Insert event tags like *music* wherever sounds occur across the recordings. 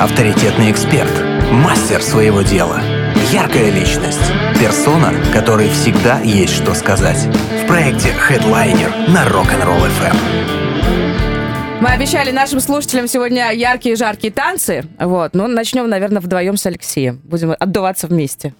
авторитетный эксперт, мастер своего дела, яркая личность, персона, которой всегда есть что сказать. В проекте Headliner на Rock'n'Roll FM. Мы обещали нашим слушателям сегодня яркие жаркие танцы. Вот. Ну, начнем, наверное, вдвоем с Алексеем. Будем отдуваться вместе.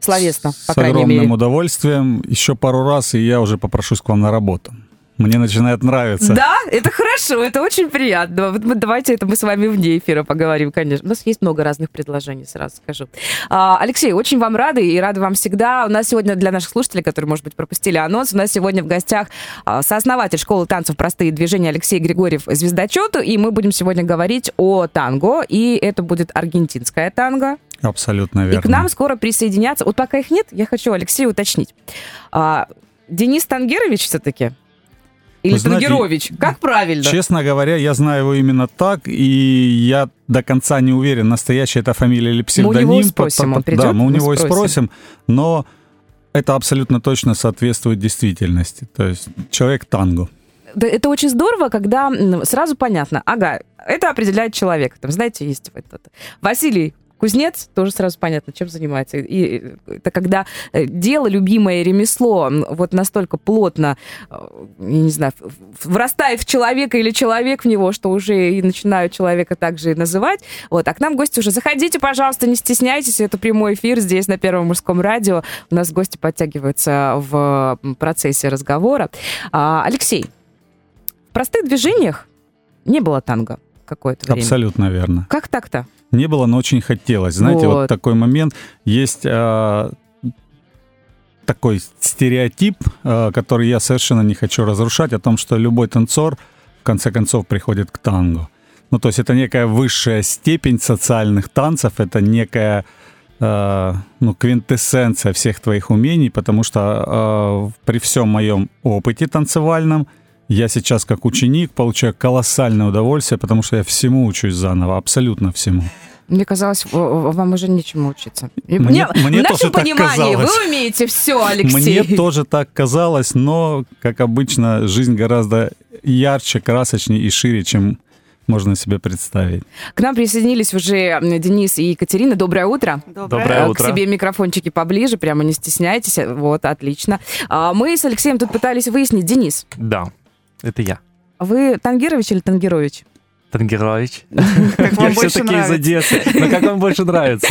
Словесно, по С крайней огромным мере. удовольствием. Еще пару раз, и я уже попрошусь к вам на работу. Мне начинает нравиться. Да, это хорошо, это очень приятно. Вот мы- давайте это мы с вами вне эфира поговорим, конечно. У нас есть много разных предложений, сразу скажу. А, Алексей, очень вам рады и рады вам всегда. У нас сегодня для наших слушателей, которые, может быть, пропустили анонс, у нас сегодня в гостях а, сооснователь школы танцев «Простые движения» Алексей Григорьев «Звездочет», и мы будем сегодня говорить о танго, и это будет аргентинская танго. Абсолютно верно. И к нам скоро присоединятся. Вот пока их нет, я хочу Алексею уточнить. А, Денис Тангерович все-таки? Или Вы знаете? Как правильно? Честно говоря, я знаю его именно так, и я до конца не уверен, настоящая это фамилия или Мы у псевдоним. него спросим, он придет, Да, мы у него и спросим. спросим, но это абсолютно точно соответствует действительности. То есть человек танго. Да, это очень здорово, когда сразу понятно. Ага, это определяет человек. Там, знаете, есть вот это. Василий Кузнец, тоже сразу понятно, чем занимается. И это когда э, дело, любимое ремесло, вот настолько плотно, э, я не знаю, врастает в человека или человек в него, что уже и начинают человека также и называть. Вот, а к нам гости уже заходите, пожалуйста, не стесняйтесь, это прямой эфир здесь на Первом мужском радио. У нас гости подтягиваются в процессе разговора. А, Алексей, в простых движениях не было танго какое-то время. Абсолютно верно. Как так-то? Не было, но очень хотелось. Знаете, вот, Вот. такой момент. Есть а, такой стереотип, а, который я совершенно не хочу разрушать, о том, что любой танцор в конце концов приходит к танго. Ну, то есть это некая высшая степень социальных танцев, это некая а, ну, квинтэссенция всех твоих умений, потому что а, при всем моем опыте танцевальном я сейчас как ученик получаю колоссальное удовольствие, потому что я всему учусь заново, абсолютно всему. Мне казалось, вам уже нечему учиться. Мне- мне- в нашем тоже так понимании казалось. вы умеете все, Алексей. Мне тоже так казалось, но, как обычно, жизнь гораздо ярче, красочнее и шире, чем можно себе представить. К нам присоединились уже Денис и Екатерина. Доброе утро. Доброе Э, утро. К себе микрофончики поближе, прямо не стесняйтесь. Вот, отлично. А, Мы с Алексеем тут пытались выяснить. Денис, Да, это я. вы Тангерович или Тангерович? Тангерович. *laughs* Как вам больше нравится? Но как вам больше нравится?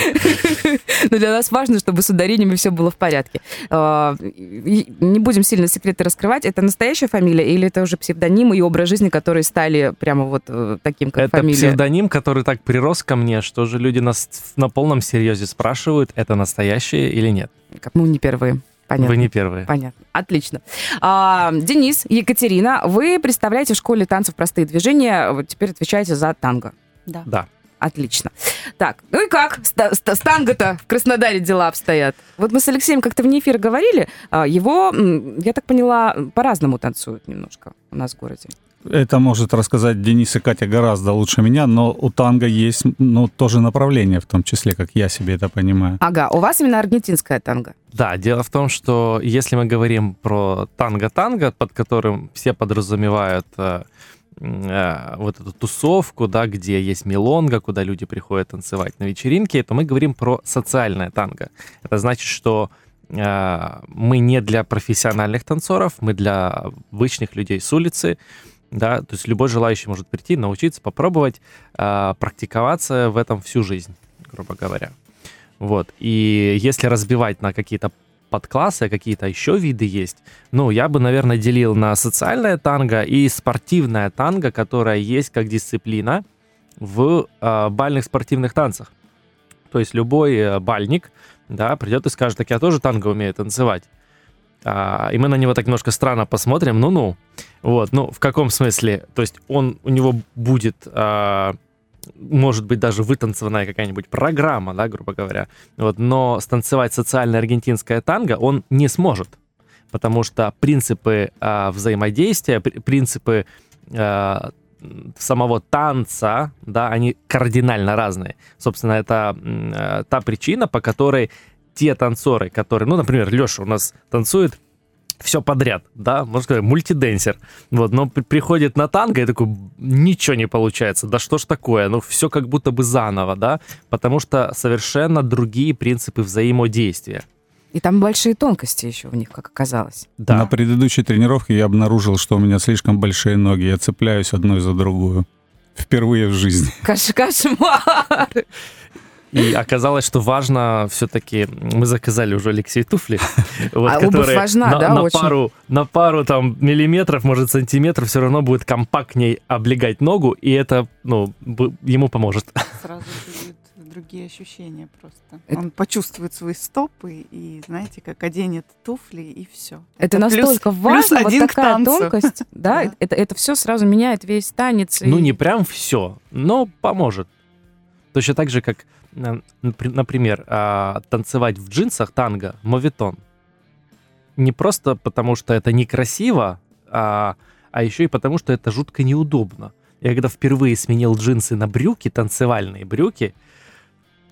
*laughs* Но для нас важно, чтобы с ударениями все было в порядке. А, Не будем сильно секреты раскрывать. Это настоящая фамилия или это уже псевдоним и образ жизни, которые стали прямо вот э, таким, как Это фамилия? псевдоним, который так прирос ко мне, что же люди нас на полном серьезе спрашивают, это настоящее или нет. Как Мы не первые. Понятно. Вы не первые. Понятно. Отлично. А, Денис, Екатерина, вы представляете в школе танцев простые движения, вот теперь отвечаете за танго. Да. Да. Отлично. Так, ну и как? С, с с танго-то в Краснодаре дела обстоят. Вот мы с Алексеем как-то вне эфира говорили, а, его, я так поняла, по-разному танцуют немножко у нас в городе. Это может рассказать Денис и Катя гораздо лучше меня, но у танго есть ну, тоже направление, в том числе, как я себе это понимаю. Ага, у вас именно аргентинская танго. Да, дело в том, что если мы говорим про танго-танго, под которым все подразумевают э, э, вот эту тусовку, да, где есть мелонга, куда люди приходят танцевать на вечеринке, то мы говорим про социальное танго. Это значит, что э, мы не для профессиональных танцоров, мы для обычных людей с улицы, да, то есть любой желающий может прийти, научиться, попробовать, э, практиковаться в этом всю жизнь, грубо говоря. Вот. И если разбивать на какие-то подклассы, какие-то еще виды есть, ну, я бы, наверное, делил на социальное танго и спортивное танго, которое есть как дисциплина в э, бальных спортивных танцах. То есть любой э, бальник, да, придет и скажет, так я тоже танго умею танцевать. А, и мы на него так немножко странно посмотрим, ну-ну. Вот, ну, в каком смысле? То есть он, у него будет, а, может быть, даже вытанцеванная какая-нибудь программа, да, грубо говоря. Вот, но станцевать социальное аргентинское танго он не сможет, потому что принципы а, взаимодействия, при- принципы а, самого танца, да, они кардинально разные. Собственно, это э, та причина, по которой те танцоры, которые, ну, например, Леша у нас танцует все подряд, да, можно сказать, мультиденсер. Вот, но при- приходит на танго и такой, ничего не получается, да что ж такое, ну все как будто бы заново, да, потому что совершенно другие принципы взаимодействия. И там большие тонкости еще в них, как оказалось. Да. На предыдущей тренировке я обнаружил, что у меня слишком большие ноги. Я цепляюсь одной за другую. Впервые в жизни. Каш- Кошмар! И оказалось, что важно все-таки, мы заказали уже Алексей туфли, *laughs* вот, А обувь важна, на, да, на очень? пару, на пару там миллиметров, может сантиметров, все равно будет компактней облегать ногу, и это, ну, ему поможет. Сразу будет другие ощущения просто. Это- Он почувствует свои стопы и, знаете, как оденет туфли и все. Это настолько важно, вот один такая танцу. тонкость. *laughs* Да, Да. это, это все сразу меняет весь танец. Ну, и- не прям все, но поможет. Точно так же, как, э, напри- например, а, танцевать в джинсах танго, моветон. Не просто потому, что это некрасиво, а, а еще и потому, что это жутко неудобно. Я когда впервые сменил джинсы на брюки, танцевальные брюки,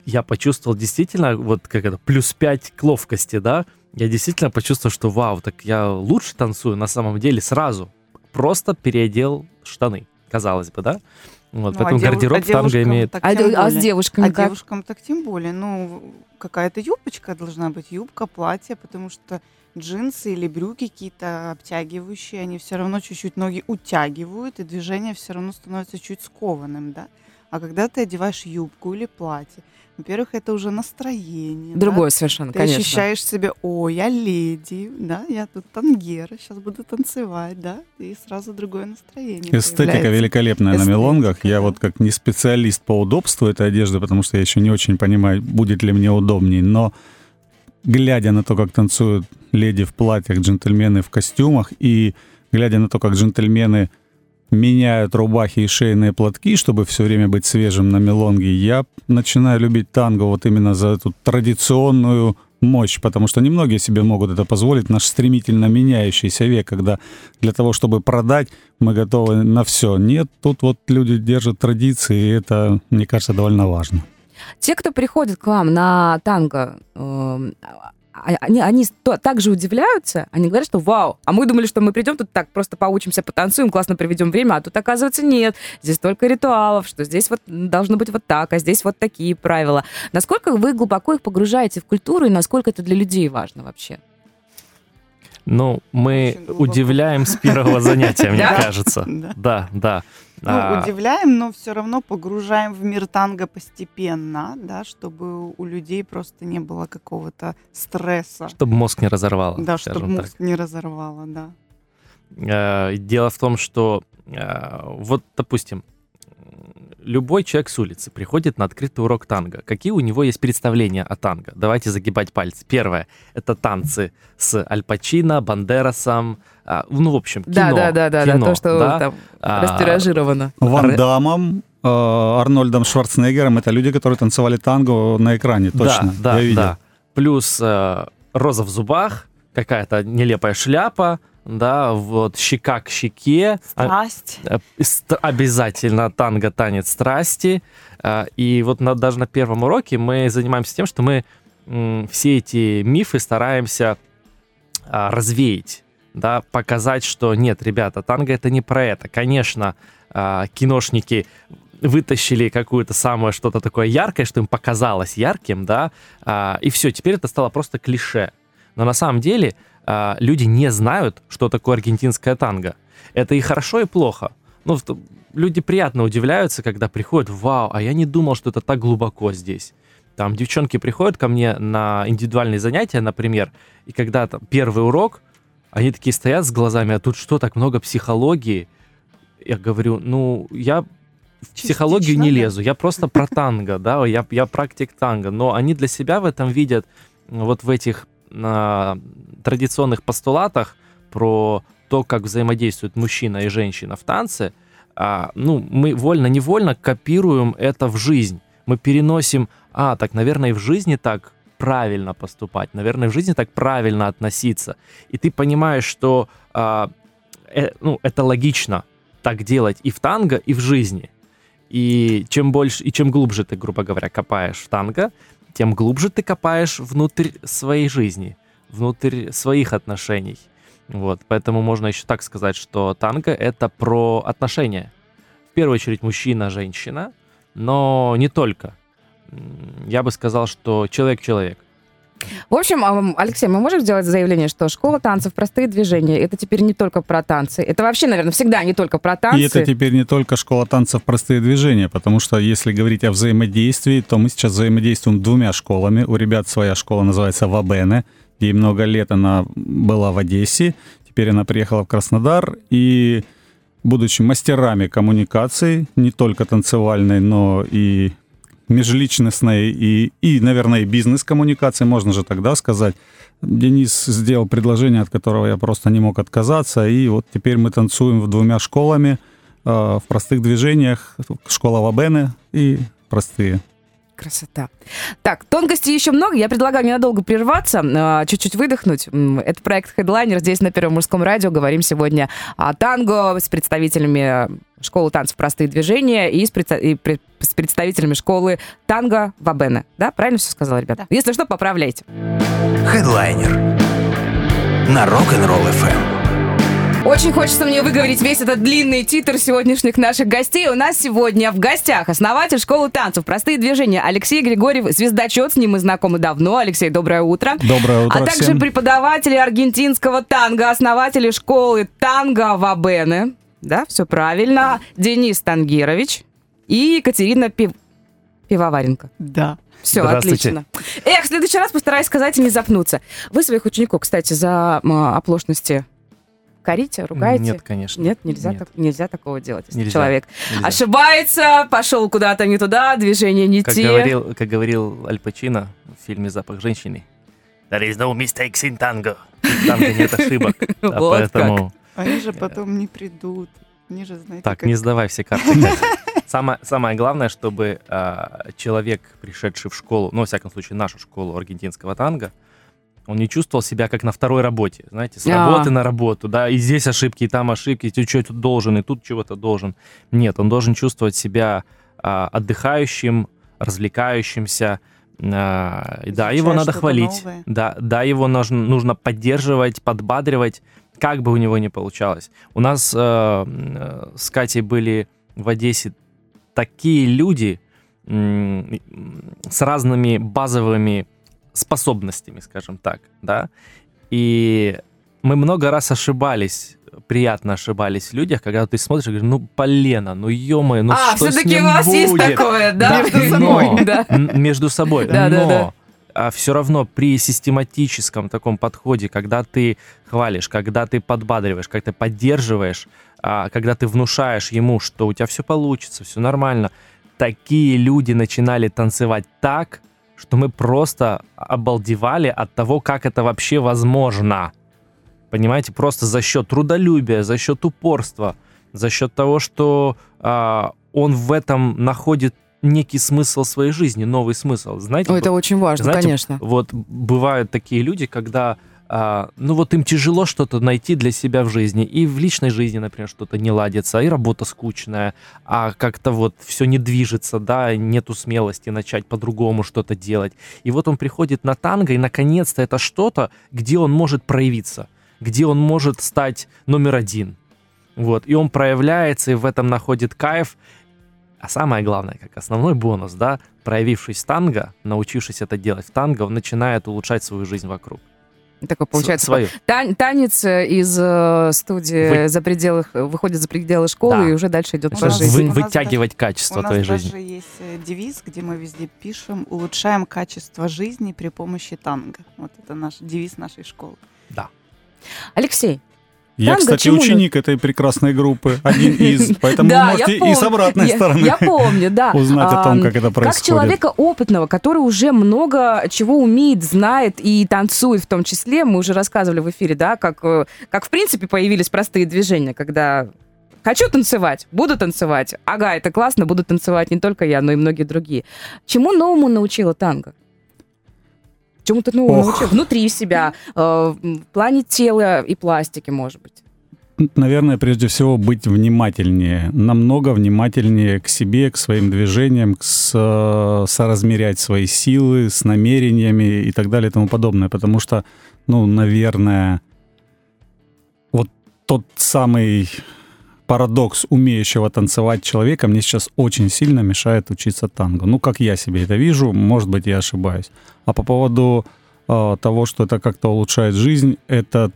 я почувствовал действительно, вот как это, плюс 5 к ловкости, да, я действительно почувствовал, что вау, так я лучше танцую на самом деле сразу. Просто переодел штаны, казалось бы, да? Вот, Ну, поэтому а гардероб а танго имеет... так А, а с девушками А как? девушкам так тем более. Ну, какая-то юбочка должна быть, юбка, платье, потому что джинсы или брюки какие-то обтягивающие, они все равно чуть-чуть ноги утягивают, и движение все равно становится чуть скованным, да. А когда ты одеваешь юбку или платье, во-первых, это уже настроение. да. Другое совершенно, Ты конечно. ощущаешь себя, о, я леди, да, я тут тангера, сейчас буду танцевать, да, и сразу другое настроение. Эстетика появляется. великолепная на Эстетика, мелонгах. Я да. вот как не специалист по удобству этой одежды, потому что я еще не очень понимаю, будет ли мне удобней, но глядя на то, как танцуют леди в платьях, джентльмены в костюмах, и глядя на то, как джентльмены меняют рубахи и шейные платки, чтобы все время быть свежим на мелонге, я начинаю любить танго вот именно за эту традиционную мощь, потому что немногие себе могут это позволить. Наш стремительно меняющийся век, когда для того, чтобы продать, мы готовы на все. Нет, тут вот люди держат традиции, и это, мне кажется, довольно важно. Те, кто приходит к вам на танго, эм, они, они то- также удивляются, они говорят, что вау, а мы думали, что мы придем тут так, просто поучимся, потанцуем, классно проведем время, а тут, оказывается, нет. Здесь только ритуалов, что здесь вот должно быть вот так, а здесь вот такие правила. Насколько вы глубоко их погружаете в культуру и насколько это для людей важно вообще? Ну, мы удивляем с первого занятия, мне *laughs* кажется. Да. Да. Ну, А, удивляем, но все равно погружаем в мир танго постепенно, да, чтобы у людей просто не было какого-то стресса. Чтобы мозг не разорвало, Да, чтобы так. мозг не разорвало, да. Э, Дело в том, что э, вот, допустим, любой человек с улицы приходит на открытый урок танго. Какие у него есть представления о танго? Давайте загибать пальцы. Первое — это танцы с Аль Пачино, Бандерасом, а, ну, в общем, кино. да, да, да, да, да, кино, то, что да. там А, растиражировано. Ван Дамом, э, Арнольдом Шварценеггером — это люди, которые танцевали танго на экране, точно. Да, да, я видел. да. Плюс э, роза в зубах, какая-то нелепая шляпа, да, вот щека к щеке. А- Страсть. Ст- Обязательно танго, танец страсти. А, И вот на- даже на первом уроке мы занимаемся тем, что мы м, все эти мифы стараемся а, развеять, да, показать, что нет, ребята, танго это не про это. Конечно, а, киношники вытащили какую-то самое что-то такое яркое, что им показалось ярким, да, а, и все, теперь это стало просто клише. Но на самом деле а, люди не знают, что такое аргентинское танго. Это и хорошо, и плохо. Ну, люди приятно удивляются, когда приходят, вау, а я не думал, что это так глубоко здесь. Там девчонки приходят ко мне на индивидуальные занятия, например, и когда там первый урок, они такие стоят с глазами, а тут что, так много психологии? Я говорю, ну, я в психологию не да. лезу, я просто про танго, да, я, я практик танго, но они для себя в этом видят вот в этих а, традиционных постулатах про то, как взаимодействуют мужчина и женщина в танце, а, ну, мы вольно-невольно копируем это в жизнь. Мы переносим, а, так, наверное, и в жизни так правильно поступать, наверное, в жизни так правильно относиться. И ты понимаешь, что а, э, ну, это логично так делать и в танго, и в жизни. И чем больше, и чем глубже ты, грубо говоря, копаешь в танго, тем глубже ты копаешь внутрь своей жизни, внутрь своих отношений. Вот, поэтому можно еще так сказать, что танго — это про отношения. В первую очередь мужчина-женщина, но не только. Я бы сказал, что человек-человек. В общем, ам, Алексей, мы можем сделать заявление, что школа танцев, простые движения, это теперь не только про танцы. Это вообще, наверное, всегда не только про танцы. И это теперь не только школа танцев «Простые движения», потому что если говорить о взаимодействии, то мы сейчас взаимодействуем двумя школами. У ребят своя школа называется «Вабене», ей много лет она была в Одессе, теперь она приехала в Краснодар, и будучи мастерами коммуникаций, не только танцевальной, но и межличностной и, и, наверное, и бизнес-коммуникации, можно же тогда сказать. Денис сделал предложение, от которого я просто не мог отказаться, и вот теперь мы танцуем в двумя школами э, в простых движениях. Школа Вабене и простые. Красота. Так, тонкостей еще много. Я предлагаю ненадолго прерваться, а, чуть-чуть выдохнуть. Это проект Headliner здесь на Первом мужском радио. Говорим сегодня о танго с представителями школы танцев «Простые движения» и с, предста- и пред- с представителями школы танго Вабена. Да, правильно все сказала, ребята? Да. Если что, поправляйте. Хедлайнер на Rock'n'Roll FM. Очень хочется мне выговорить весь этот длинный титр сегодняшних наших гостей. У нас сегодня в гостях основатель школы танцев «Простые движения» Алексей Григорьев, звездочет, с ним мы знакомы давно. Алексей, доброе утро. Доброе утро А также всем. преподаватели аргентинского танго, основатели школы танго Вабене. Да, все правильно. Денис Тангирович и Екатерина Пив... Пивоваренко. Да. Все, отлично. Эх, в следующий раз постараюсь сказать и не запнуться. Вы своих учеников, кстати, за оплошности корите, ругаете? Нет, конечно. Нет, нельзя, Нет. Так, нельзя такого делать. Если Нельзя. человек Нельзя. ошибается, пошел куда-то не туда, движения не Как те. говорил, как говорил Аль Пачино в фильме «Запах женщины», There is no mistakes in tango. Танго нет ошибок. *laughs* А Вот поэтому Они же потом не придут. Они же, знаете, так, как... не сдавай все карты. *laughs* Самое, самое главное, чтобы а, человек, пришедший в школу, ну, во всяком случае, нашу школу аргентинского танго, он не чувствовал себя как на второй работе, знаете, с А. работы на работу, да, и здесь ошибки, и там ошибки, ты что тут должен, и тут чего-то должен. Нет, он должен чувствовать себя а, отдыхающим, развлекающимся, а, и да, его надо что-то хвалить, новое. да, да, его нужно, нужно поддерживать, подбадривать, как бы у него ни получалось. У нас э, э, с Катей были в Одессе такие люди с разными базовыми способностями, скажем так, да, и мы много раз ошибались, приятно ошибались в людях, когда ты смотришь и говоришь, ну, полено, ну, ё ну, а, что все-таки у вас есть будет?» такое, да? Между Но- собой. Да. Между собой. Да, да, да. Но все равно при систематическом таком подходе, когда ты хвалишь, когда ты подбадриваешь, когда ты поддерживаешь, а, когда ты внушаешь ему, что у тебя все получится, все нормально, такие люди начинали танцевать так, что мы просто обалдевали от того, как это вообще возможно. Понимаете, просто за счет трудолюбия, за счет упорства, за счет того, что а, он в этом находит некий смысл своей жизни, новый смысл. Знаете, Ой, это очень важно, знаете, конечно. вот бывают такие люди, когда а, ну вот им тяжело что-то найти для себя в жизни. И в личной жизни, например, что-то не ладится, и работа скучная, а как-то вот все не движется, да, нету смелости начать по-другому что-то делать. И вот он приходит на танго, и наконец-то это что-то, где он может проявиться, где он может стать номер один. Вот, и он проявляется, и в этом находит кайф. А самое главное, как основной бонус, да, проявившись танго, научившись это делать в танго, он начинает улучшать свою жизнь вокруг. Такой получается свою. тан- танец э, из э, студии Вы- за пределы, выходит за пределы школы Да. и уже дальше идет У по нас- жизни. Вы- У нас вытягивать У качество нас твоей даже жизни. есть э, девиз, где мы везде пишем «Улучшаем качество жизни при помощи танго». Вот это наш девиз нашей школы. Алексей, Я, Танго кстати, ученик этой прекрасной группы, один *laughs* из, поэтому Да, вы можете и с обратной я, стороны я помню, да. *laughs* узнать о том, как это Как происходит. человека опытного, который уже много чего умеет, знает и танцует в том числе, мы уже рассказывали в эфире, да, как, э, как в принципе появились простые движения, когда хочу танцевать, буду танцевать. Ага, это классно, буду танцевать не только я, но и многие другие. Чему новому научила танго? Чему ты новому Ох. научила? Внутри себя, э, в плане тела и пластики, может быть. Наверное, прежде всего быть внимательнее, намного внимательнее к себе, к своим движениям, к со- соразмерять свои силы с намерениями и так далее и тому подобное. Потому что, ну, наверное, тот самый парадокс умеющего танцевать человека мне сейчас очень сильно мешает учиться танго. Ну, как я себе это вижу, может быть, я ошибаюсь. А по поводу э, того, что это как-то улучшает жизнь, это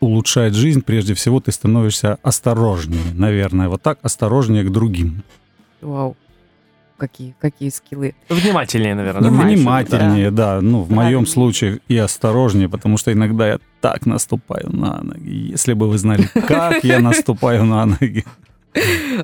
улучшает жизнь, прежде всего ты становишься осторожнее, наверное, вот так, осторожнее к другим. Вау. Какие, какие скиллы. Внимательнее, наверное. Ну, да? внимательнее, да. Ну, в моем случае и осторожнее, потому что иногда я так наступаю на ноги. Если бы вы знали, как я наступаю на ноги.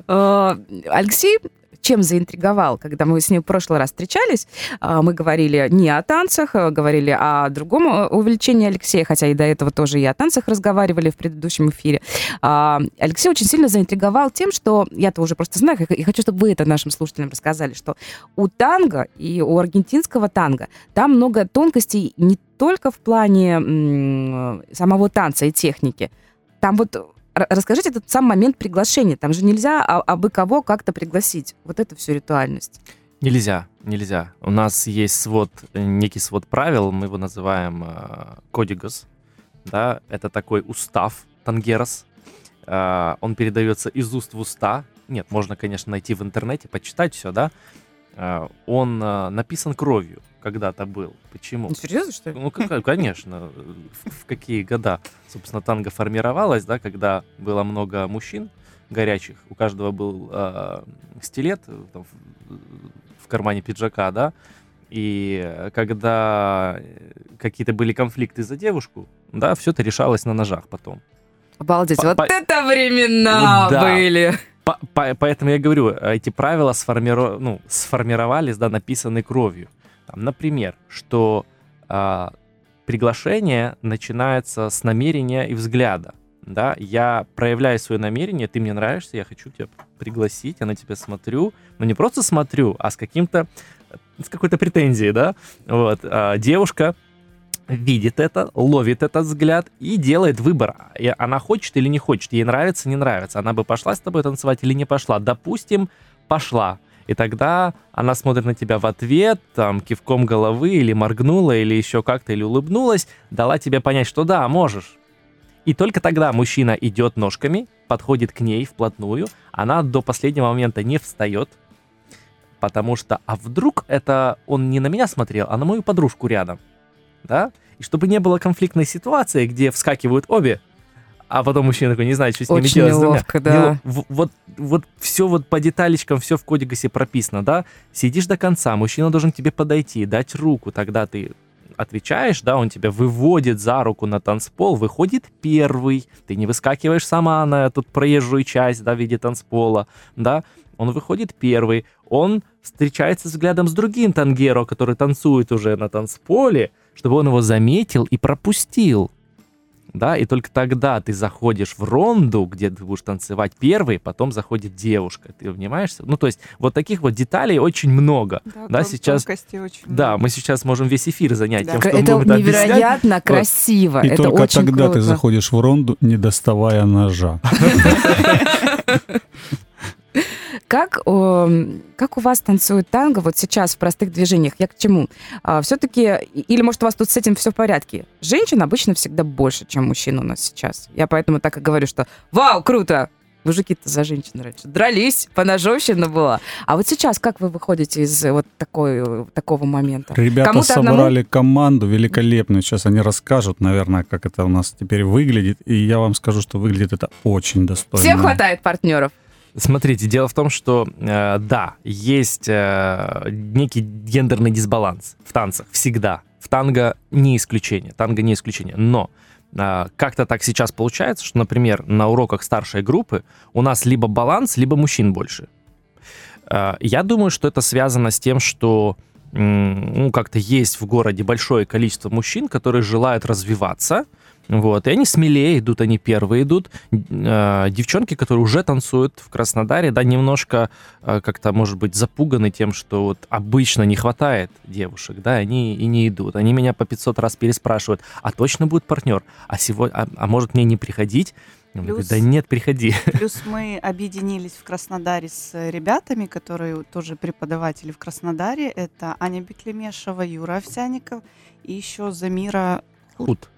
Э, Алексей чем заинтриговал, когда мы с ним в прошлый раз встречались, а, мы говорили не о танцах, а говорили о другом э, увлечении Алексея, хотя и до этого тоже и о танцах разговаривали в предыдущем эфире. А, Алексей очень сильно заинтриговал тем, что я-то уже просто знаю, и хочу, чтобы вы это нашим слушателям рассказали, что у танго и у аргентинского танго там много тонкостей не только в плане самого танца и техники. Там вот Расскажите этот сам момент приглашения. Там же нельзя а- абы кого как-то пригласить. Вот это все ритуальность. Нельзя, нельзя. У нас есть свод, э, некий свод правил, мы его называем э, кодигас. Да, это такой устав тангерос. Э, он передается из уст в уста. Нет, можно, конечно, найти в интернете, почитать все, да. Э, он э, написан кровью, когда-то был. Почему? Ну, серьезно, что ли? Ну, как- конечно. В, в какие года, собственно, танго формировалось, да, когда было много мужчин горячих, у каждого был э, стилет э, там, в, в кармане пиджака, да, и э, когда э, какие-то были конфликты за девушку, да, все это решалось на ножах потом. Обалдеть. По- вот по- это времена да. были. По- по- поэтому я говорю, эти правила сформиро- ну, сформировались, да, написаны кровью. Там, например, что а, приглашение начинается с намерения и взгляда. Да, я проявляю свое намерение, ты мне нравишься, я хочу тебя пригласить, я на тебя смотрю, но не просто смотрю, а с каким-то, с какой-то претензией, да, вот, а, девушка видит это, ловит этот взгляд и делает выбор. И она хочет или не хочет, ей нравится, не нравится. Она бы пошла с тобой танцевать или не пошла. Допустим, пошла. И тогда она смотрит на тебя в ответ, там, кивком головы, или моргнула, или еще как-то, или улыбнулась, дала тебе понять, что да, можешь. И только тогда мужчина идет ножками, подходит к ней вплотную, она до последнего момента не встает, потому что, а вдруг это он не на меня смотрел, а на мою подружку рядом, да? И чтобы не было конфликтной ситуации, где вскакивают обе, а потом мужчина такой не знает, что с ними Очень делать. неловко, да. Нело- в- Вот, вот все вот по деталечкам, все в кодексе прописано, да? Сидишь до конца, мужчина должен к тебе подойти, дать руку, тогда ты отвечаешь, да, он тебя выводит за руку на танцпол, выходит первый, ты не выскакиваешь сама на эту проезжую часть, да, в виде танцпола, да, он выходит первый, он встречается взглядом с другим тангеро, который танцует уже на танцполе, чтобы он его заметил и пропустил. Да, и только тогда ты заходишь в ронду, где ты будешь танцевать первый, потом заходит девушка. Ты внимаешься? Ну, то есть вот таких вот деталей очень много. Да, тон- сейчас- очень Да, много. мы сейчас можем весь эфир занять Да. тем, что это будем это объяснять. невероятно красиво. И это только очень тогда круто. ты заходишь в ронду, не доставая ножа. *laughs* *laughs* Как, эм, как у вас танцует танго вот сейчас в простых движениях? Я к чему? все-таки, или может у вас тут с этим все в порядке? Женщин обычно всегда больше, чем мужчин у нас сейчас. Я поэтому так и говорю, что вау, круто! Мужики-то за женщин раньше дрались, поножовщина была. А вот сейчас как вы выходите из э, вот такой, э, такого момента? Ребята Кому-то одному- собрали команду великолепную. Сейчас они расскажут, наверное, как это у нас теперь выглядит. И я вам скажу, что выглядит это очень достойно. Всем хватает партнеров. Смотрите, дело в том, что э, да, есть э, некий гендерный дисбаланс в танцах всегда. В танго не исключение, танго не исключение. Но э, как-то так сейчас получается, что, например, на уроках старшей группы у нас либо баланс, либо мужчин больше. Э, я думаю, что это связано с тем, что ну, как-то есть в городе большое количество мужчин, которые желают развиваться, вот, и они смелее идут, они первые идут. Э, девчонки, которые уже танцуют в Краснодаре, да, немножко э, как-то, может быть, запуганы тем, что вот обычно не хватает девушек, да, они и не идут. Они меня по 500 раз переспрашивают, а точно будет партнер? А, сегодня, а, а может мне не приходить? Плюс- да нет, приходи. *laughs* Плюс мы объединились в Краснодаре с ребятами, которые тоже преподаватели в Краснодаре. Это Аня Беклемешева, Юра Овсяников и еще Замира Худ, худ.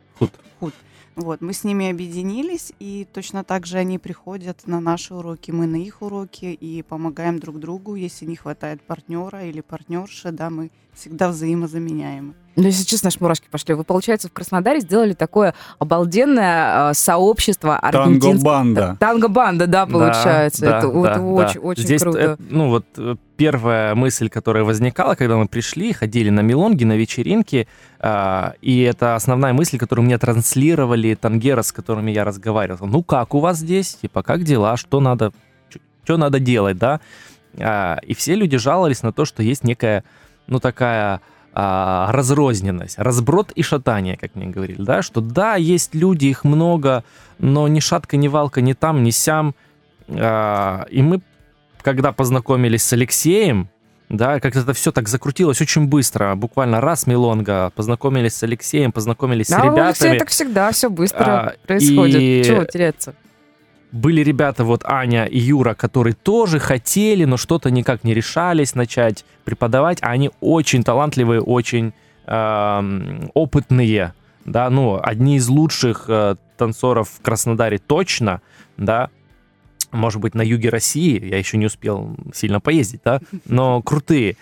Вот, мы с ними объединились, и точно так же они приходят на наши уроки, мы на их уроки, и помогаем друг другу, если не хватает партнера или партнерши, да, мы всегда взаимозаменяемы. Ну, если честно, аж мурашки пошли. Вы, получается, в Краснодаре сделали такое обалденное э, сообщество аргентинского... Танго-банда. Танго-банда, да, получается. Да, это да, вот да, очень, да. очень Здесь, круто. э, ну вот э, первая мысль, которая возникала, когда мы пришли, ходили на мелонги, на вечеринки, а, и это основная мысль, которую мне транслировали тангеры, с которыми я разговаривал. Ну как у вас здесь? Типа, как дела? Что надо? Что надо делать, да? А, и все люди жаловались на то, что есть некая, ну такая а, разрозненность, разброд и шатание, как мне говорили, да, что да, есть люди, их много, но ни шатка, ни валка, ни там, ни сям. А, и мы, когда познакомились с Алексеем, да, как это все так закрутилось очень быстро, буквально раз Милонга, познакомились с Алексеем, познакомились Да, с у Алексея ребятами. так всегда все быстро А, происходит. и- Чего теряться? Были ребята, вот Аня и Юра, которые тоже хотели, но что-то никак не решались начать преподавать, а они очень талантливые, очень эм, опытные, да, ну, одни из лучших э, танцоров в Краснодаре точно, да, может быть, на юге России, я еще не успел сильно поездить, да, но *laughs* крутые.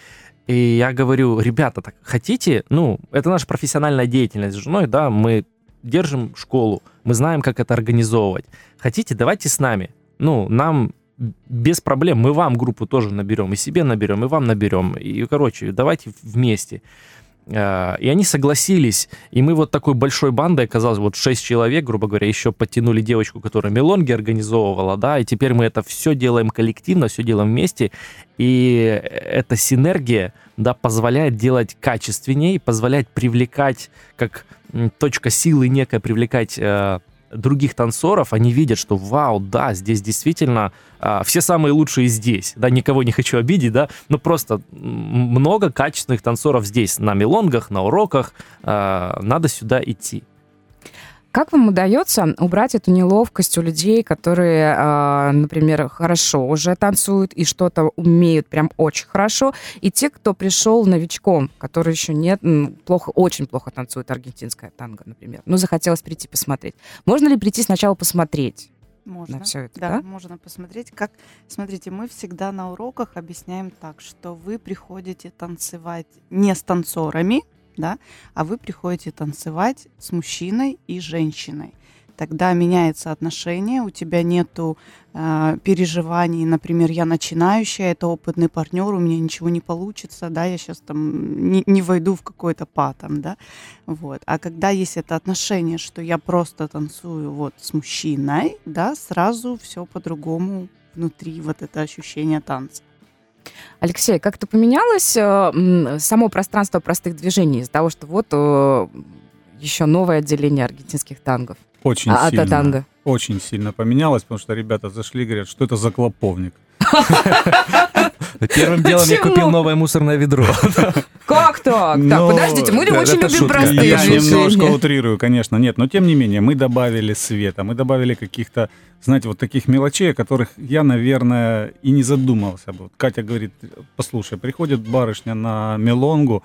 И я говорю, ребята, так хотите, ну, это наша профессиональная деятельность с женой, да, мы держим школу, мы знаем, как это организовывать. Хотите, давайте с нами. Ну, нам без проблем, мы вам группу тоже наберем, и себе наберем, и вам наберем. И, короче, давайте вместе. А, И они согласились, и мы вот такой большой бандой оказалось, вот шесть человек, грубо говоря, еще подтянули девочку, которая мелонги организовывала, да, и теперь мы это все делаем коллективно, все делаем вместе, и эта синергия, да, позволяет делать качественнее, позволяет привлекать, как точка силы некая, привлекать э, других танцоров, они видят, что вау, да, здесь действительно а, все самые лучшие здесь, да, никого не хочу обидеть, да, но просто много качественных танцоров здесь, на мелонгах, на уроках, а, надо сюда идти. Как вам удается убрать эту неловкость у людей, которые, а, например, хорошо уже танцуют и что-то умеют прям очень хорошо, и те, кто пришел новичком, который еще нет, плохо, очень плохо танцует аргентинское танго, например. Ну, захотелось прийти посмотреть. Можно ли прийти сначала посмотреть? Можно. На всё это, да, да? можно посмотреть. Как, смотрите, мы всегда на уроках объясняем так, что вы приходите танцевать не с танцорами, да, а вы приходите танцевать с мужчиной и женщиной. Тогда меняется отношение, у тебя нету э, переживаний, например, я начинающая, это опытный партнер, у меня ничего не получится, да, я сейчас там не, не войду в какой-то патом, да, вот. А когда есть это отношение, что я просто танцую вот с мужчиной, да, сразу все по-другому внутри вот это ощущение танца. Алексей, как-то поменялось э, само пространство простых движений из-за того, что вот э, еще новое отделение аргентинских тангов? Очень А, сильно. ата-танго. Очень сильно поменялось, потому что ребята зашли и говорят, что это за клоповник. Первым делом я Почему? купил новое мусорное ведро. Как так? Так, подождите, мы очень любим шутка. простые Я немножко утрирую, конечно, нет, но тем не менее, мы добавили света, мы добавили каких-то, знаете, вот таких мелочей, о которых я, наверное, и не задумался бы. Вот Катя говорит, послушай, приходит барышня на мелонгу,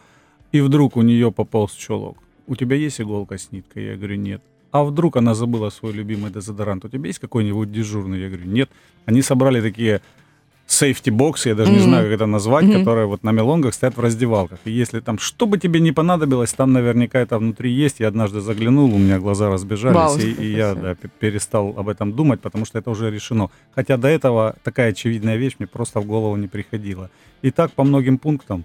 и вдруг у нее пополз чулок. У тебя есть иголка с ниткой? Я говорю, нет. А вдруг она забыла свой любимый дезодорант? У тебя есть какой-нибудь дежурный? Я говорю, нет. Они собрали такие сейфти боксы, я даже не Мгм. знаю, как это назвать, Мгм. которые вот на мелонгах стоят в раздевалках. И если там что бы тебе не понадобилось, там наверняка это внутри есть. Я однажды заглянул, у меня глаза разбежались, Вау, и, и я да, перестал об этом думать, потому что это уже решено. Хотя до этого такая очевидная вещь мне просто в голову не приходила. И так по многим пунктам.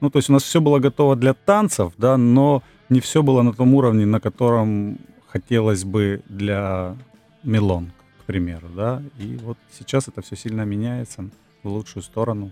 Ну, то есть у нас все было готово для танцев, да, но не все было на том уровне, на котором хотелось бы для мелонг, к примеру, да. И вот сейчас это все сильно меняется в лучшую сторону.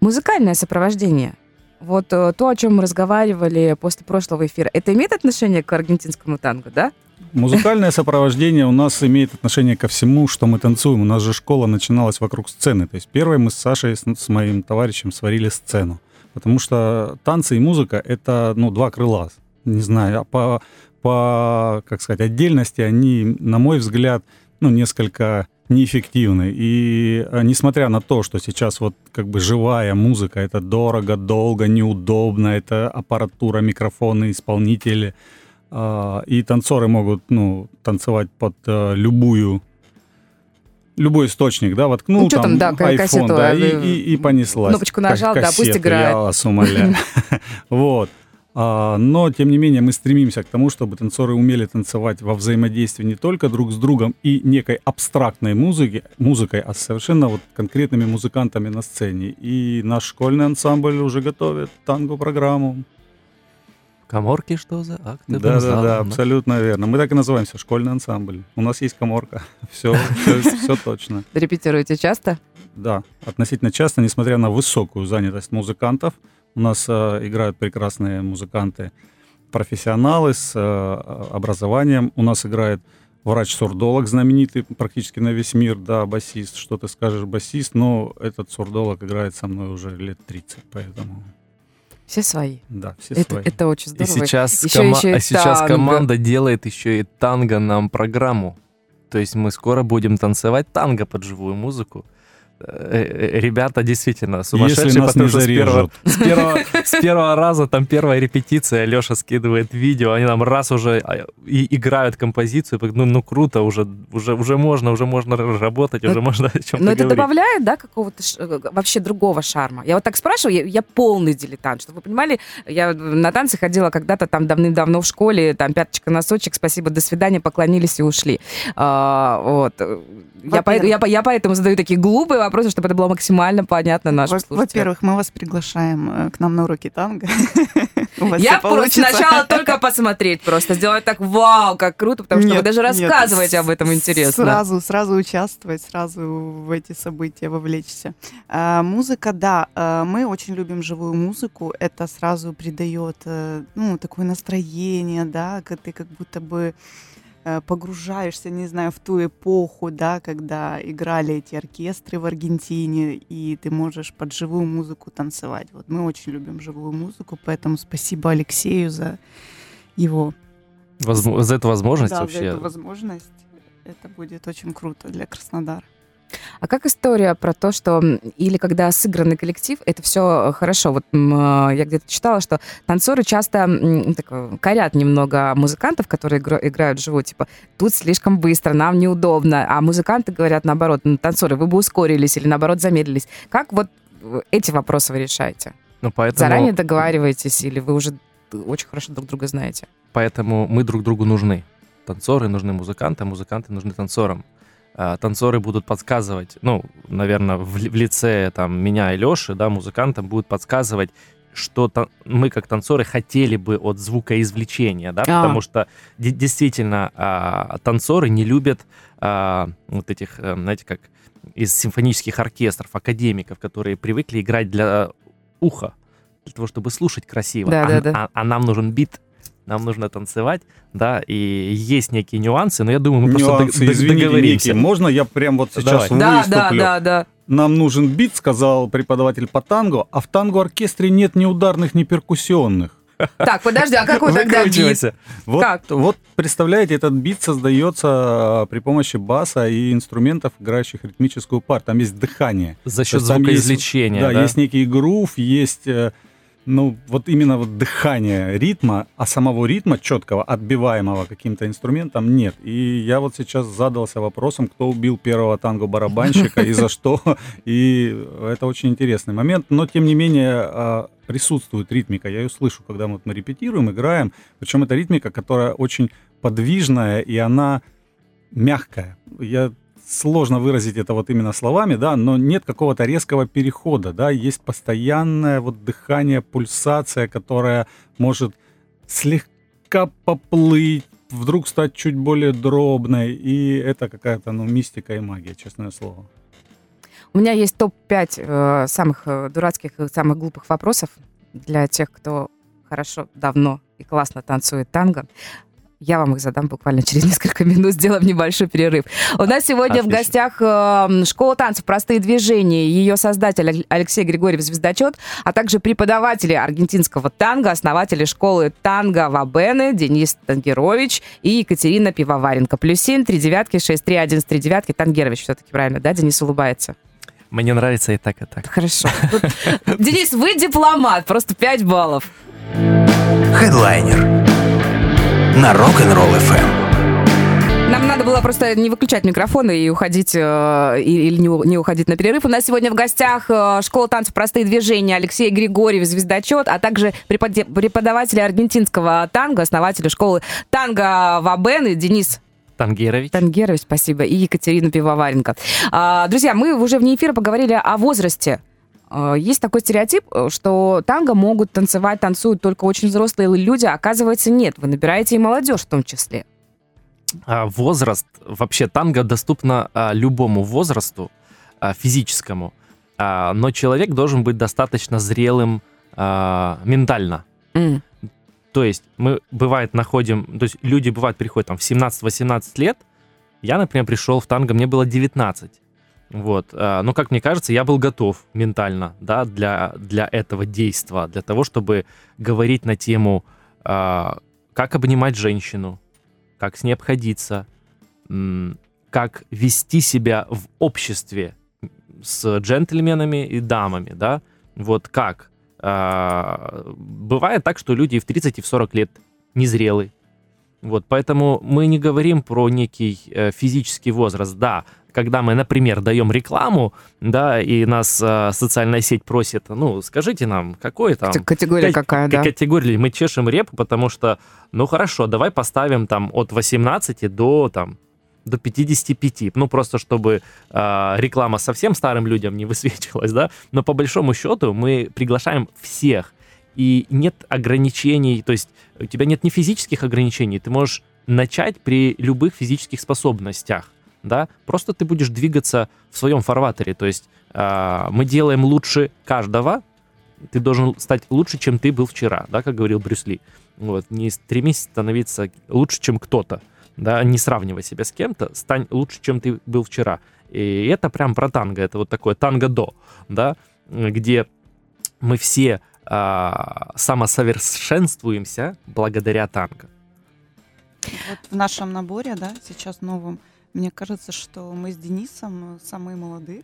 Музыкальное сопровождение. Вот э, то, о чем мы разговаривали после прошлого эфира, это имеет отношение к аргентинскому танго, да? Музыкальное *laughs* сопровождение у нас имеет отношение ко всему, что мы танцуем. У нас же школа начиналась вокруг сцены. То есть первой мы с Сашей, с, с моим товарищем, сварили сцену. Потому что танцы и музыка — это, ну, два крыла. Не знаю, а по, по, как сказать, отдельности они, на мой взгляд, ну, несколько неэффективны. И а, несмотря на то, что сейчас вот как бы живая музыка, это дорого, долго, неудобно, это аппаратура, микрофоны, исполнители, А, И танцоры могут, ну, танцевать под э, любую любой источник, да, воткнул Ну, чё там, да, ка- iPhone, кассету, да, а, и, и, и понеслась. кнопочку нажал, Как да, пусть играет. Я вас умоляю. Вот. А, Но, тем не менее, мы стремимся к тому, чтобы танцоры умели танцевать во взаимодействии не только друг с другом и некой абстрактной музыки, музыкой, а совершенно вот конкретными музыкантами на сцене. И наш школьный ансамбль уже готовит танго-программу. Коморки что за акты? Да, да, да, абсолютно верно. Мы так и называемся школьный ансамбль. У нас есть коморка. *laughs* Все, все точно. Репетируете часто? Да, относительно часто, несмотря на высокую занятость музыкантов, у нас э, играют прекрасные музыканты, профессионалы с э, образованием. У нас играет врач-сурдолог знаменитый практически на весь мир, да, басист. Что ты скажешь, басист, но этот сурдолог играет со мной уже лет 30, поэтому, Все свои. да, все Это, свои. это очень И здорово. сейчас, Ещё- кома- ещё и а сейчас танго. команда делает еще и танго нам программу. То есть мы скоро будем танцевать танго под живую музыку. Э, э, Ребята действительно сумасшедшие, Если нас потому не что с первого, с, первого, с первого раза, там первая репетиция, Леша скидывает видео, они нам раз уже а, и играют композицию, ну, ну круто, уже, уже, уже можно, уже можно работать, уже Ну, можно о чем-то Но это говорить. добавляет, да, какого-то э, вообще другого шарма. Я вот так спрашиваю, я, я полный дилетант, чтобы вы понимали, я на танцы ходила когда-то там давным-давно в школе, там пяточка, носочек, спасибо, до свидания, поклонились и ушли. А, вот. Я, по- я, я поэтому задаю такие глупые вопросы, чтобы это было максимально понятно нашим Во- слушателям. Во-первых, мы вас приглашаем э, к нам на уроки танго. *laughs* Я просто сначала только посмотреть, просто сделать так, вау, как круто, потому что вы даже рассказываете об этом интересно. Сразу, сразу участвовать, сразу в эти события вовлечься. А, музыка, да, а, мы очень любим живую музыку. Это сразу придает, э, ну, такое настроение, да, ты как будто бы погружаешься, не знаю, в ту эпоху, да, когда играли эти оркестры в Аргентине, и ты можешь под живую музыку танцевать. Вот мы очень любим живую музыку, поэтому спасибо Алексею за его Возм- за эту возможность да, за вообще. эту возможность. Это будет очень круто для Краснодара. А как история про то, что или когда сыгранный коллектив, это все хорошо. Вот э, я где-то читала, что танцоры часто м, так, э, корят немного музыкантов, которые игра- играют вживую, типа тут слишком быстро, нам неудобно, а музыканты говорят наоборот, «Ну, танцоры, вы бы ускорились или наоборот замедлились. Как вот э, эти вопросы вы решаете? Ну, поэтому... Заранее договариваетесь или вы уже очень хорошо друг друга знаете? Поэтому мы друг другу нужны. Танцоры нужны музыкантам, музыканты нужны танцорам. А, Танцоры будут подсказывать, ну, наверное, в, в лице там, меня и Леши, да, музыкантам будут подсказывать, что та- мы, как танцоры, хотели бы от звукоизвлечения, да, А. потому что де- действительно а, танцоры не любят а, вот этих, э, знаете, как из симфонических оркестров, академиков, которые привыкли играть для уха, для того, чтобы слушать красиво. Да, а, да, да. а- а нам нужен бит, нам нужно танцевать, да, и есть некие нюансы, но я думаю, мы просто Нюансы, дог- дог- извините, договоримся. Ники, можно я прям вот сейчас Давай. Да, выступлю? да, да, да. Нам нужен бит, сказал преподаватель по танго, а в танго-оркестре нет ни ударных, ни перкуссионных. Так, подожди, а какой тогда бит? Вот, Как? вот представляете, этот бит создается э, при помощи баса и инструментов, играющих ритмическую пар. Там есть дыхание. За счет То есть да, да? есть некий грув, есть, э, ну, вот именно вот дыхание ритма, а самого ритма четкого, отбиваемого каким-то инструментом нет. И я вот сейчас задался вопросом, кто убил первого танго-барабанщика и за что. *laughs* И это очень интересный момент. Но, тем не менее, э, присутствует ритмика. Я ее слышу, когда мы, вот мы репетируем, играем. Причем это ритмика, которая очень подвижная, и она мягкая. Я сложно выразить это вот именно словами, да, но нет какого-то резкого перехода, да, есть постоянное вот дыхание, пульсация, которая может слегка поплыть, вдруг стать чуть более дробной, и это какая-то, ну, мистика и магия, честное слово. У меня есть топ-5 э, самых э, дурацких и самых глупых вопросов для тех, кто хорошо, давно и классно танцует танго. Я вам их задам буквально через *laughs* несколько минут, сделаем небольшой перерыв. У нас сегодня в Отлично. гостях э, школа танцев «Простые движения», ее создатель Алексей Григорьев Звездочет, а также преподаватели аргентинского танго, основатели школы танго Вабены Денис Тангерович и Екатерина Пивоваренко. Плюс семь, три девятки, шесть, три, один, три девятки. Тангерович все-таки правильно, да? Денис улыбается. Мне нравится и так, и так. Хорошо. *laughs* Денис, вы дипломат, просто 5 баллов. Хедлайнер на Rock'n'Roll FM. Нам надо было просто не выключать микрофоны и уходить, э, или не, не уходить на перерыв. У нас сегодня в гостях э, школа танцев «Простые движения» Алексей Григорьев, звездочет, а также препод- преподаватель аргентинского танго, основатель школы танго Вабен и Денис Тангерович. Тангерович, спасибо, и Екатерина Пивоваренко. А, друзья, мы уже вне эфира поговорили о возрасте. А, Есть такой стереотип, что танго могут танцевать, танцуют только очень взрослые люди. Оказывается, нет. Вы набираете и молодежь в том числе. А, возраст, вообще танго доступно а, любому возрасту а, физическому, А, но человек должен быть достаточно зрелым а, ментально. М. То есть мы, бывает, находим... То есть люди, бывает, приходят там в 17-18 лет. Я, например, пришел в танго, мне было 19. Вот. а, Но, как мне кажется, я был готов ментально, да, для, для этого действа, для того, чтобы говорить на тему, а, как обнимать женщину, как с ней обходиться, как вести себя в обществе с джентльменами и дамами, да, вот как. А, Бывает так, что люди в 30, и в 40 лет незрелы. Вот, поэтому мы не говорим про некий э, физический возраст. Да, когда мы, например, даем рекламу, да, и нас э, социальная сеть просит, ну, скажите нам, какой там... Кате- Категория Кать- какая, да? Категория, мы чешем репу, потому что, ну, хорошо, давай поставим там от 18 до там до 55, ну просто чтобы э, реклама совсем старым людям не *laughs* высвечивалась, да, но по большому счету мы приглашаем всех, и нет ограничений, то есть у тебя нет ни физических ограничений, ты можешь начать при любых физических способностях, да, просто ты будешь двигаться в своем фарватере, то есть э, мы делаем лучше каждого, ты должен стать лучше, чем ты был вчера, да, как говорил Брюс Ли. Вот, не стремись становиться лучше, чем кто-то, да, не сравнивай себя с кем-то, стань лучше, чем ты был вчера. И это прям про танго, это вот такое танго-до, да, где мы все а, самосовершенствуемся благодаря танго. Вот в нашем наборе, да, сейчас новом, мне кажется, что мы с Денисом самые молодые,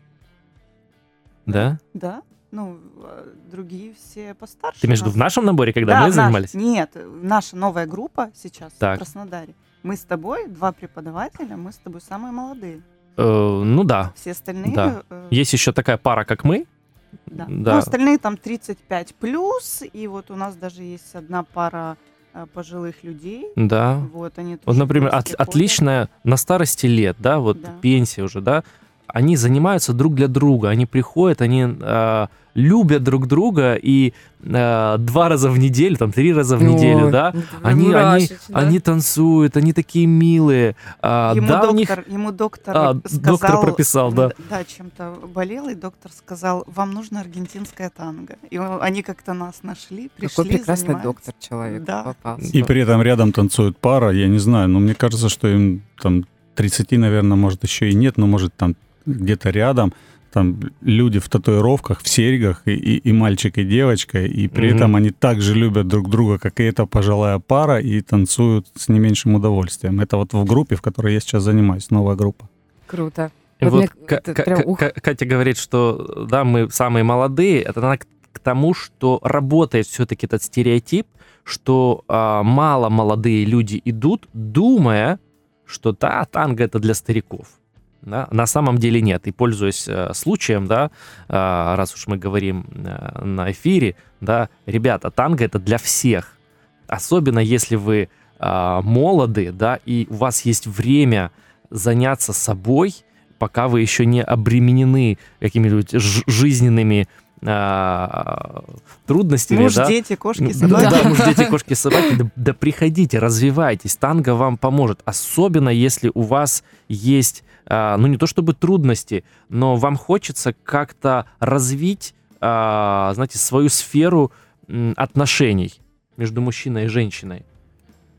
Да? да? Ну, а другие все постарше. Ты между нас. в нашем наборе, когда Да, мы наш- занимались? Нет, наша новая группа сейчас Так. в Краснодаре. Мы с тобой, два преподавателя, мы с тобой самые молодые. Э, ну да. Все остальные... Да. э, Есть еще такая пара, как мы. Да. Да. Ну, остальные там 35 плюс, и вот у нас даже есть одна пара э, пожилых людей. Да. Вот они Вот, например, от- отличная на старости лет, да, вот Да. пенсия уже, да, они занимаются друг для друга, они приходят, они э, любят друг друга и э, два раза в неделю, там три раза в неделю, Ой, да, прям они, они, мурашить, да. они танцуют, они такие милые, а, Ему, да, доктор, них ему доктор А, сказал... доктор прописал, да. Да, чем-то болел, и доктор сказал, вам нужно аргентинская танго. И он- они как-то нас нашли, пришли, Какой прекрасный занимаются. доктор человек Да. попался. И при этом рядом танцует пара, я не знаю, но мне кажется, что им там 30, наверное, может еще и нет, но может там где-то рядом там люди в татуировках, в серьгах, и, и, и мальчик, и девочка, и при Мгм. этом они так же любят друг друга, как и эта пожилая пара, и танцуют с не меньшим удовольствием. Это вот в группе, в которой я сейчас занимаюсь, новая группа. Круто. И Вот вот мне это Ка- прям. Ка- Катя говорит, что да, мы самые молодые. Это она к, к тому, что работает все-таки этот стереотип, что а, мало молодые люди идут, думая, что да, танго это для стариков. Да? На самом деле нет. И пользуясь э, случаем, да, а, раз уж мы говорим э, на эфире, да, ребята, танго это для всех. Особенно если вы а, молоды, да, и у вас есть время заняться собой, пока вы еще не обременены какими-нибудь жизненными трудностями, Муж, да? дети, кошки, собаки. Да, муж, дети, кошки, собаки. Да, да приходите, развивайтесь. Танго вам поможет. Особенно, если у вас есть, а, ну не то чтобы трудности, но вам хочется как-то развить, а, знаете, свою сферу отношений между мужчиной и женщиной.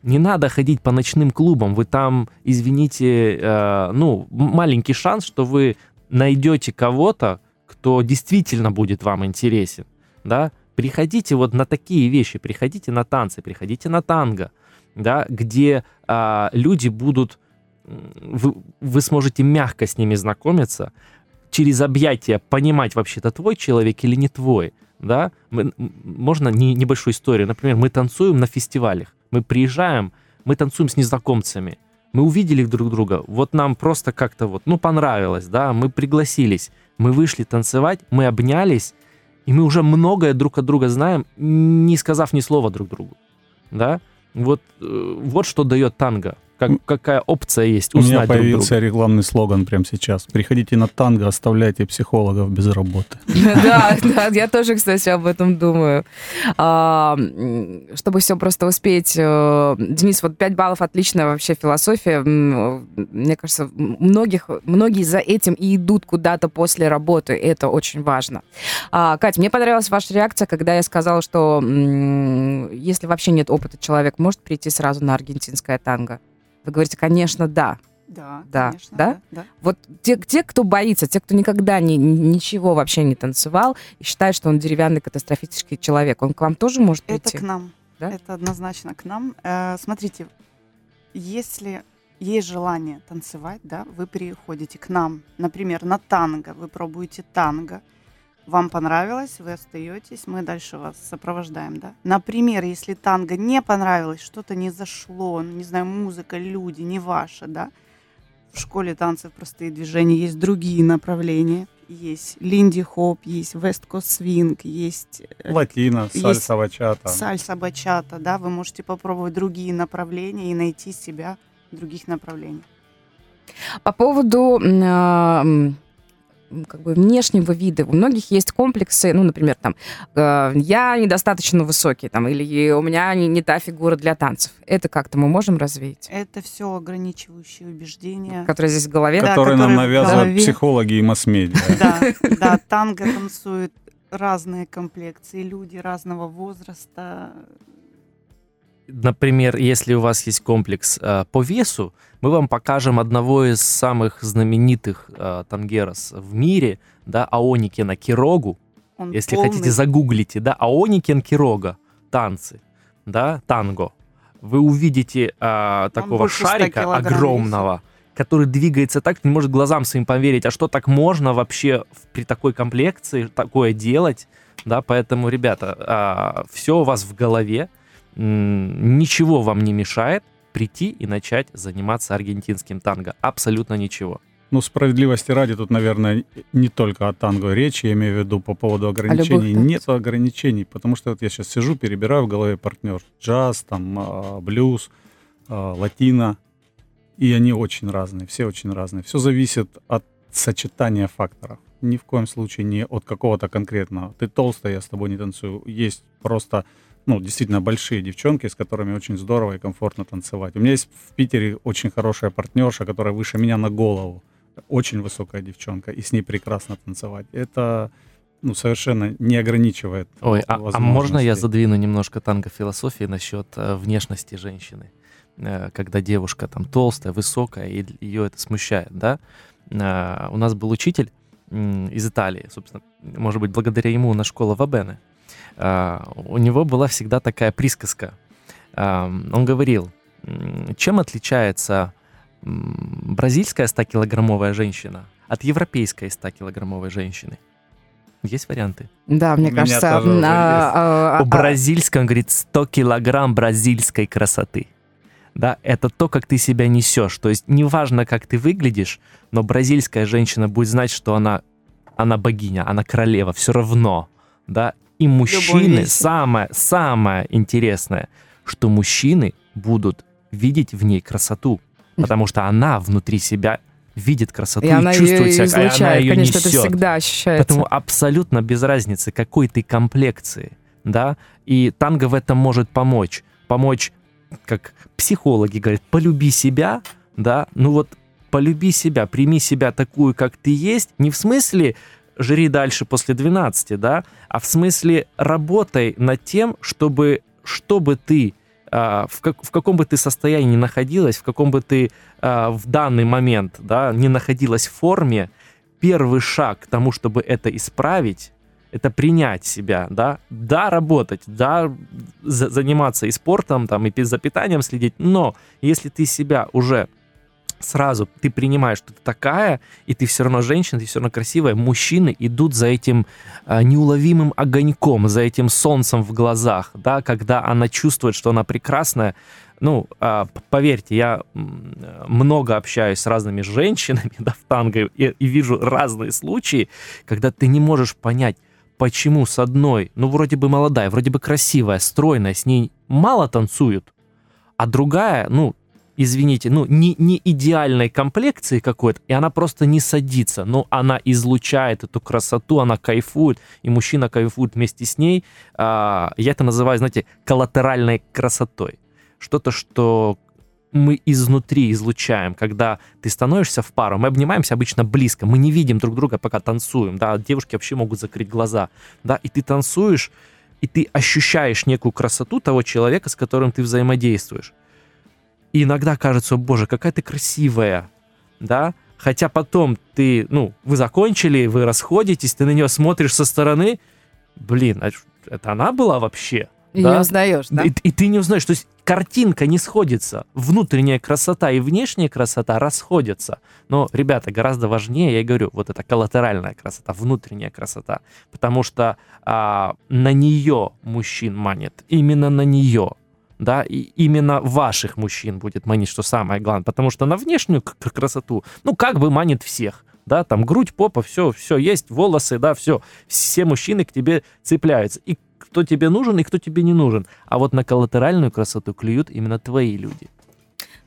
Не надо ходить по ночным клубам. Вы там, извините, э, ну, маленький шанс, что вы найдете кого-то, кто действительно будет вам интересен. Да? Приходите вот на такие вещи, приходите на танцы, приходите на танго, да, где а, люди будут, вы, вы сможете мягко с ними знакомиться, через объятия понимать вообще, это твой человек или не твой, да, Мы- можно не, небольшую историю, например, мы танцуем на фестивалях, мы приезжаем мы танцуем с незнакомцами. Мы увидели друг друга, вот нам просто как-то вот, ну, понравилось, да, мы пригласились, мы вышли танцевать, мы обнялись, и мы уже многое друг от друга знаем, не сказав ни слова друг другу, да. Вот, э, вот что дает танго как, какая опция есть У узнать меня появился друг друга. рекламный слоган прямо сейчас. Приходите на танго, оставляйте психологов без работы. *laughs* Да, да, я тоже, кстати, об этом думаю. А, Чтобы все просто успеть. э, Денис, вот 5 баллов отличная вообще философия. Мне кажется, многих, многие за этим и идут куда-то после работы. Это очень важно. А, Кать, мне понравилась ваша реакция, когда я сказала, что если вообще нет опыта, человек может прийти сразу на аргентинское танго. Вы говорите, конечно, да. Да, Да, конечно, да? да, да. Вот те, те, кто боится, те, кто никогда ни- ничего вообще не танцевал и считает, что он деревянный катастрофический человек, он к вам тоже может Это прийти? к нам. Да? Это однозначно к нам. Э, смотрите, если есть желание танцевать, да, вы приходите к нам, например, на танго, вы пробуете танго, вам понравилось, вы остаетесь, мы дальше вас сопровождаем, да. Например, если танго не понравилось, что-то не зашло, не знаю, музыка, люди, не ваше, да, в школе танцев простые движения есть другие направления, есть линди-хоп, есть вест-кост свинг, есть э, Латина, Есть сальса, бачата. сальса, бачата, да, вы можете попробовать другие направления и найти себя в других направлениях. По поводу а, как бы внешнего вида. У многих есть комплексы, ну, например, там, э, я недостаточно высокий, там, или у меня не, не та фигура для танцев. Это как-то мы можем развеять? Это все ограничивающие убеждения. Которые здесь в голове? Да, которые нам которые в навязывают голове. психологи и масс-медиа. Да, да, танго танцуют разные комплекции, люди разного возраста. Например, если у вас есть комплекс э, по весу, мы вам покажем одного из самых знаменитых э, тангерос в мире, да, Аоникена Кирогу. Он Если полный. хотите, загуглите, да, Аоникен Кирога, танцы, да, танго. Вы увидите а, такого больше 100 шарика огромного, который двигается так, не может глазам своим поверить, а что так можно вообще при такой комплекции такое делать, да, поэтому, ребята, все у вас в голове, ничего вам не мешает прийти и начать заниматься аргентинским танго, абсолютно ничего. Ну, справедливости ради, тут, наверное, не только о танго речь, я имею в виду по поводу ограничений. танцах. Нет ограничений, потому что вот я сейчас сижу, перебираю в голове партнер. Джаз, там, а, блюз, а, латино. И они очень разные, все очень разные. Все зависит от сочетания факторов. Ни в коем случае не от какого-то конкретного. Ты толстая, я с тобой не танцую. Есть просто, ну, действительно большие девчонки, с которыми очень здорово и комфортно танцевать. У меня есть в Питере очень хорошая партнерша, которая выше меня на голову. Очень высокая девчонка, и с ней прекрасно танцевать. Это ну, совершенно не ограничивает Ой, а, а можно я задвину немножко танго философии насчет э, внешности женщины? Э, когда девушка там толстая, высокая, и ее это смущает, да? Э, у нас был учитель из Италии, собственно, может быть, благодаря ему на школа Вабене. Э, у него была всегда такая присказка. Э, он говорил, чем отличается бразильская 100-килограммовая женщина от европейской 100-килограммовой женщины? Есть варианты? Да, мне кажется... а, а, У а, бразильского, он говорит, 100 килограмм бразильской красоты. Да, это то, как ты себя несешь. То есть неважно, как ты выглядишь, но бразильская женщина будет знать, что она, она богиня, она королева, все равно. Да, и мужчины, самое, самое интересное, что мужчины будут видеть в ней красоту, потому что она внутри себя видит красоту И и, она чувствует ее себя, и она излучает, ее конечно, это несет. всегда ощущается. Поэтому абсолютно без разницы, какой ты комплекции, да, и танго в этом может помочь. Помочь, как психологи говорят, полюби себя, да, ну вот полюби себя, прими себя такую, как ты есть, не в смысле жри дальше после 12, да, а в смысле работай над тем, чтобы, чтобы ты а, в, как- в каком бы ты состоянии ни находилась, в каком бы ты а, в данный момент да, не находилась в форме, первый шаг к тому, чтобы это исправить, это принять себя, да, да, работать, да, за- заниматься и спортом, там, и за питанием следить, но если ты себя уже сразу ты принимаешь, что ты такая, и ты все равно женщина, ты все равно красивая, мужчины идут за этим а, неуловимым огоньком, за этим солнцем в глазах, да, когда она чувствует, что она прекрасная. Ну, а, поверьте, я много общаюсь с разными женщинами, *laughs* да, в танго, и, и вижу разные случаи, когда ты не можешь понять, почему с одной, ну, вроде бы молодая, вроде бы красивая, стройная, с ней мало танцуют, а другая, ну, извините, ну, не, не идеальной комплекции какой-то, и она просто не садится, но она излучает эту красоту, она кайфует, и мужчина кайфует вместе с ней. А, я это называю, знаете, коллатеральной красотой. Что-то, что мы изнутри излучаем, когда ты становишься в пару, мы обнимаемся обычно близко, мы не видим друг друга, пока танцуем, да, девушки вообще могут закрыть глаза, да, и ты танцуешь, и ты ощущаешь некую красоту того человека, с которым ты взаимодействуешь. И иногда кажется, боже, какая ты красивая, да, хотя потом ты, ну, вы закончили, вы расходитесь, ты на нее смотришь со стороны, блин, а это она была вообще? И да? не узнаешь, да? И, и ты не узнаешь, то есть картинка не сходится, внутренняя красота и внешняя красота расходятся. Но, ребята, гораздо важнее, я говорю, вот эта коллатеральная красота, внутренняя красота, потому что а, на нее мужчин манит, именно на нее да, и именно ваших мужчин будет манить, что самое главное, потому что на внешнюю красоту, ну, как бы манит всех, да, там грудь, попа, все, все есть, волосы, да, все, все мужчины к тебе цепляются, и кто тебе нужен, и кто тебе не нужен, а вот на коллатеральную красоту клюют именно твои люди.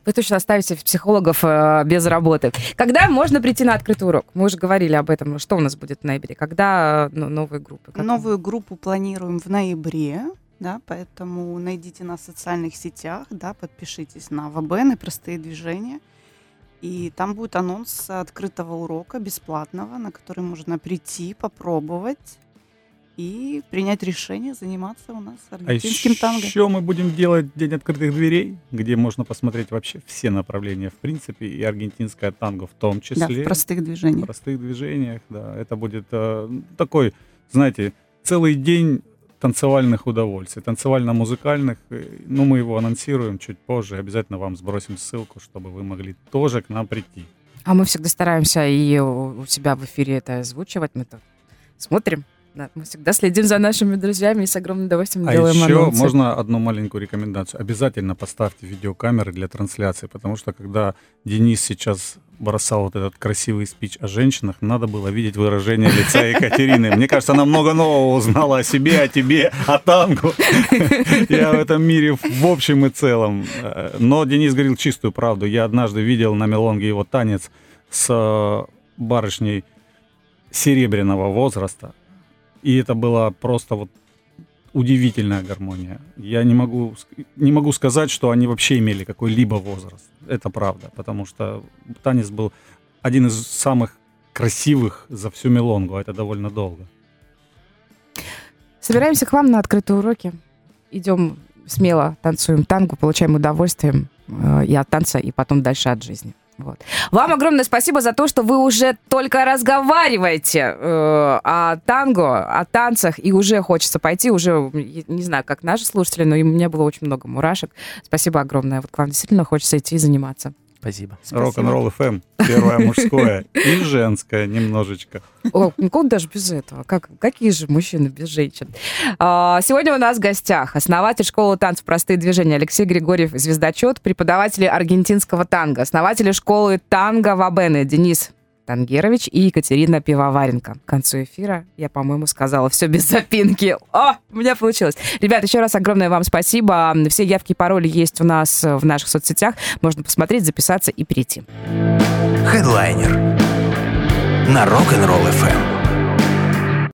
Вы точно оставите психологов э, без работы. Когда можно прийти на открытый урок? Мы уже говорили об этом. Что у нас будет в ноябре? Когда ну, новые группы? Как Новую группу планируем в ноябре да, поэтому найдите нас в социальных сетях, да, подпишитесь на ВБН и простые движения. И там будет анонс открытого урока бесплатного, на который можно прийти, попробовать и принять решение заниматься у нас А аргентинским танго. еще мы будем делать День открытых дверей, где можно посмотреть вообще все направления, в принципе, и аргентинское танго в том Да, числе. в простых в движениях. простых движениях, да. Это будет э, такой, знаете, целый день танцевальных удовольствий, танцевально-музыкальных. Э, Ну, мы его анонсируем чуть позже. Обязательно вам сбросим ссылку, чтобы вы могли тоже к нам прийти. А мы всегда стараемся и у себя в эфире это озвучивать. Мы то смотрим. Да, мы всегда следим за нашими друзьями и с огромным удовольствием А делаем еще анонсы. можно одну маленькую рекомендацию. Обязательно поставьте видеокамеры для трансляции, потому что когда Денис сейчас бросал вот этот красивый спич о женщинах, надо было видеть выражение лица Екатерины. Мне кажется, она много нового узнала о себе, о тебе, о танго и о этом мире в общем и целом. Э, Но Денис говорил чистую правду. Я однажды видел на Мелонге его танец с э, барышней серебряного возраста, и это была просто вот удивительная гармония. Я не могу, не могу сказать, что они вообще имели какой-либо возраст. Это правда, потому что танец был один из самых красивых за всю Мелонгу, а это довольно долго. Собираемся к вам на открытые уроки. Идем смело, танцуем танго, получаем удовольствие э, и от танца, и потом дальше от жизни. Вот. Вам огромное спасибо за то, что вы уже только разговариваете э, о танго, о танцах, и уже хочется пойти, уже, не знаю, как наши слушатели, но у меня было очень много мурашек. Спасибо огромное. Вот к вам действительно хочется идти и заниматься. Спасибо. Рок-н-ролл FM, первое мужское и женское немножечко. О, ну куда даже без этого? Как, какие же мужчины без женщин? А, Сегодня у нас в гостях основатель школы танцев «Простые движения» Алексей Григорьев, звездочет, преподаватели аргентинского танго, основатели школы танго Вабены Денис Тангерович и Екатерина Пивоваренко. К концу эфира я, по-моему, сказала все без запинки. О, у меня получилось. Ребят, еще раз огромное вам спасибо. Все явки и пароли есть у нас в наших соцсетях. Можно посмотреть, записаться и перейти. Хедлайнер на Rock'n'Roll FM.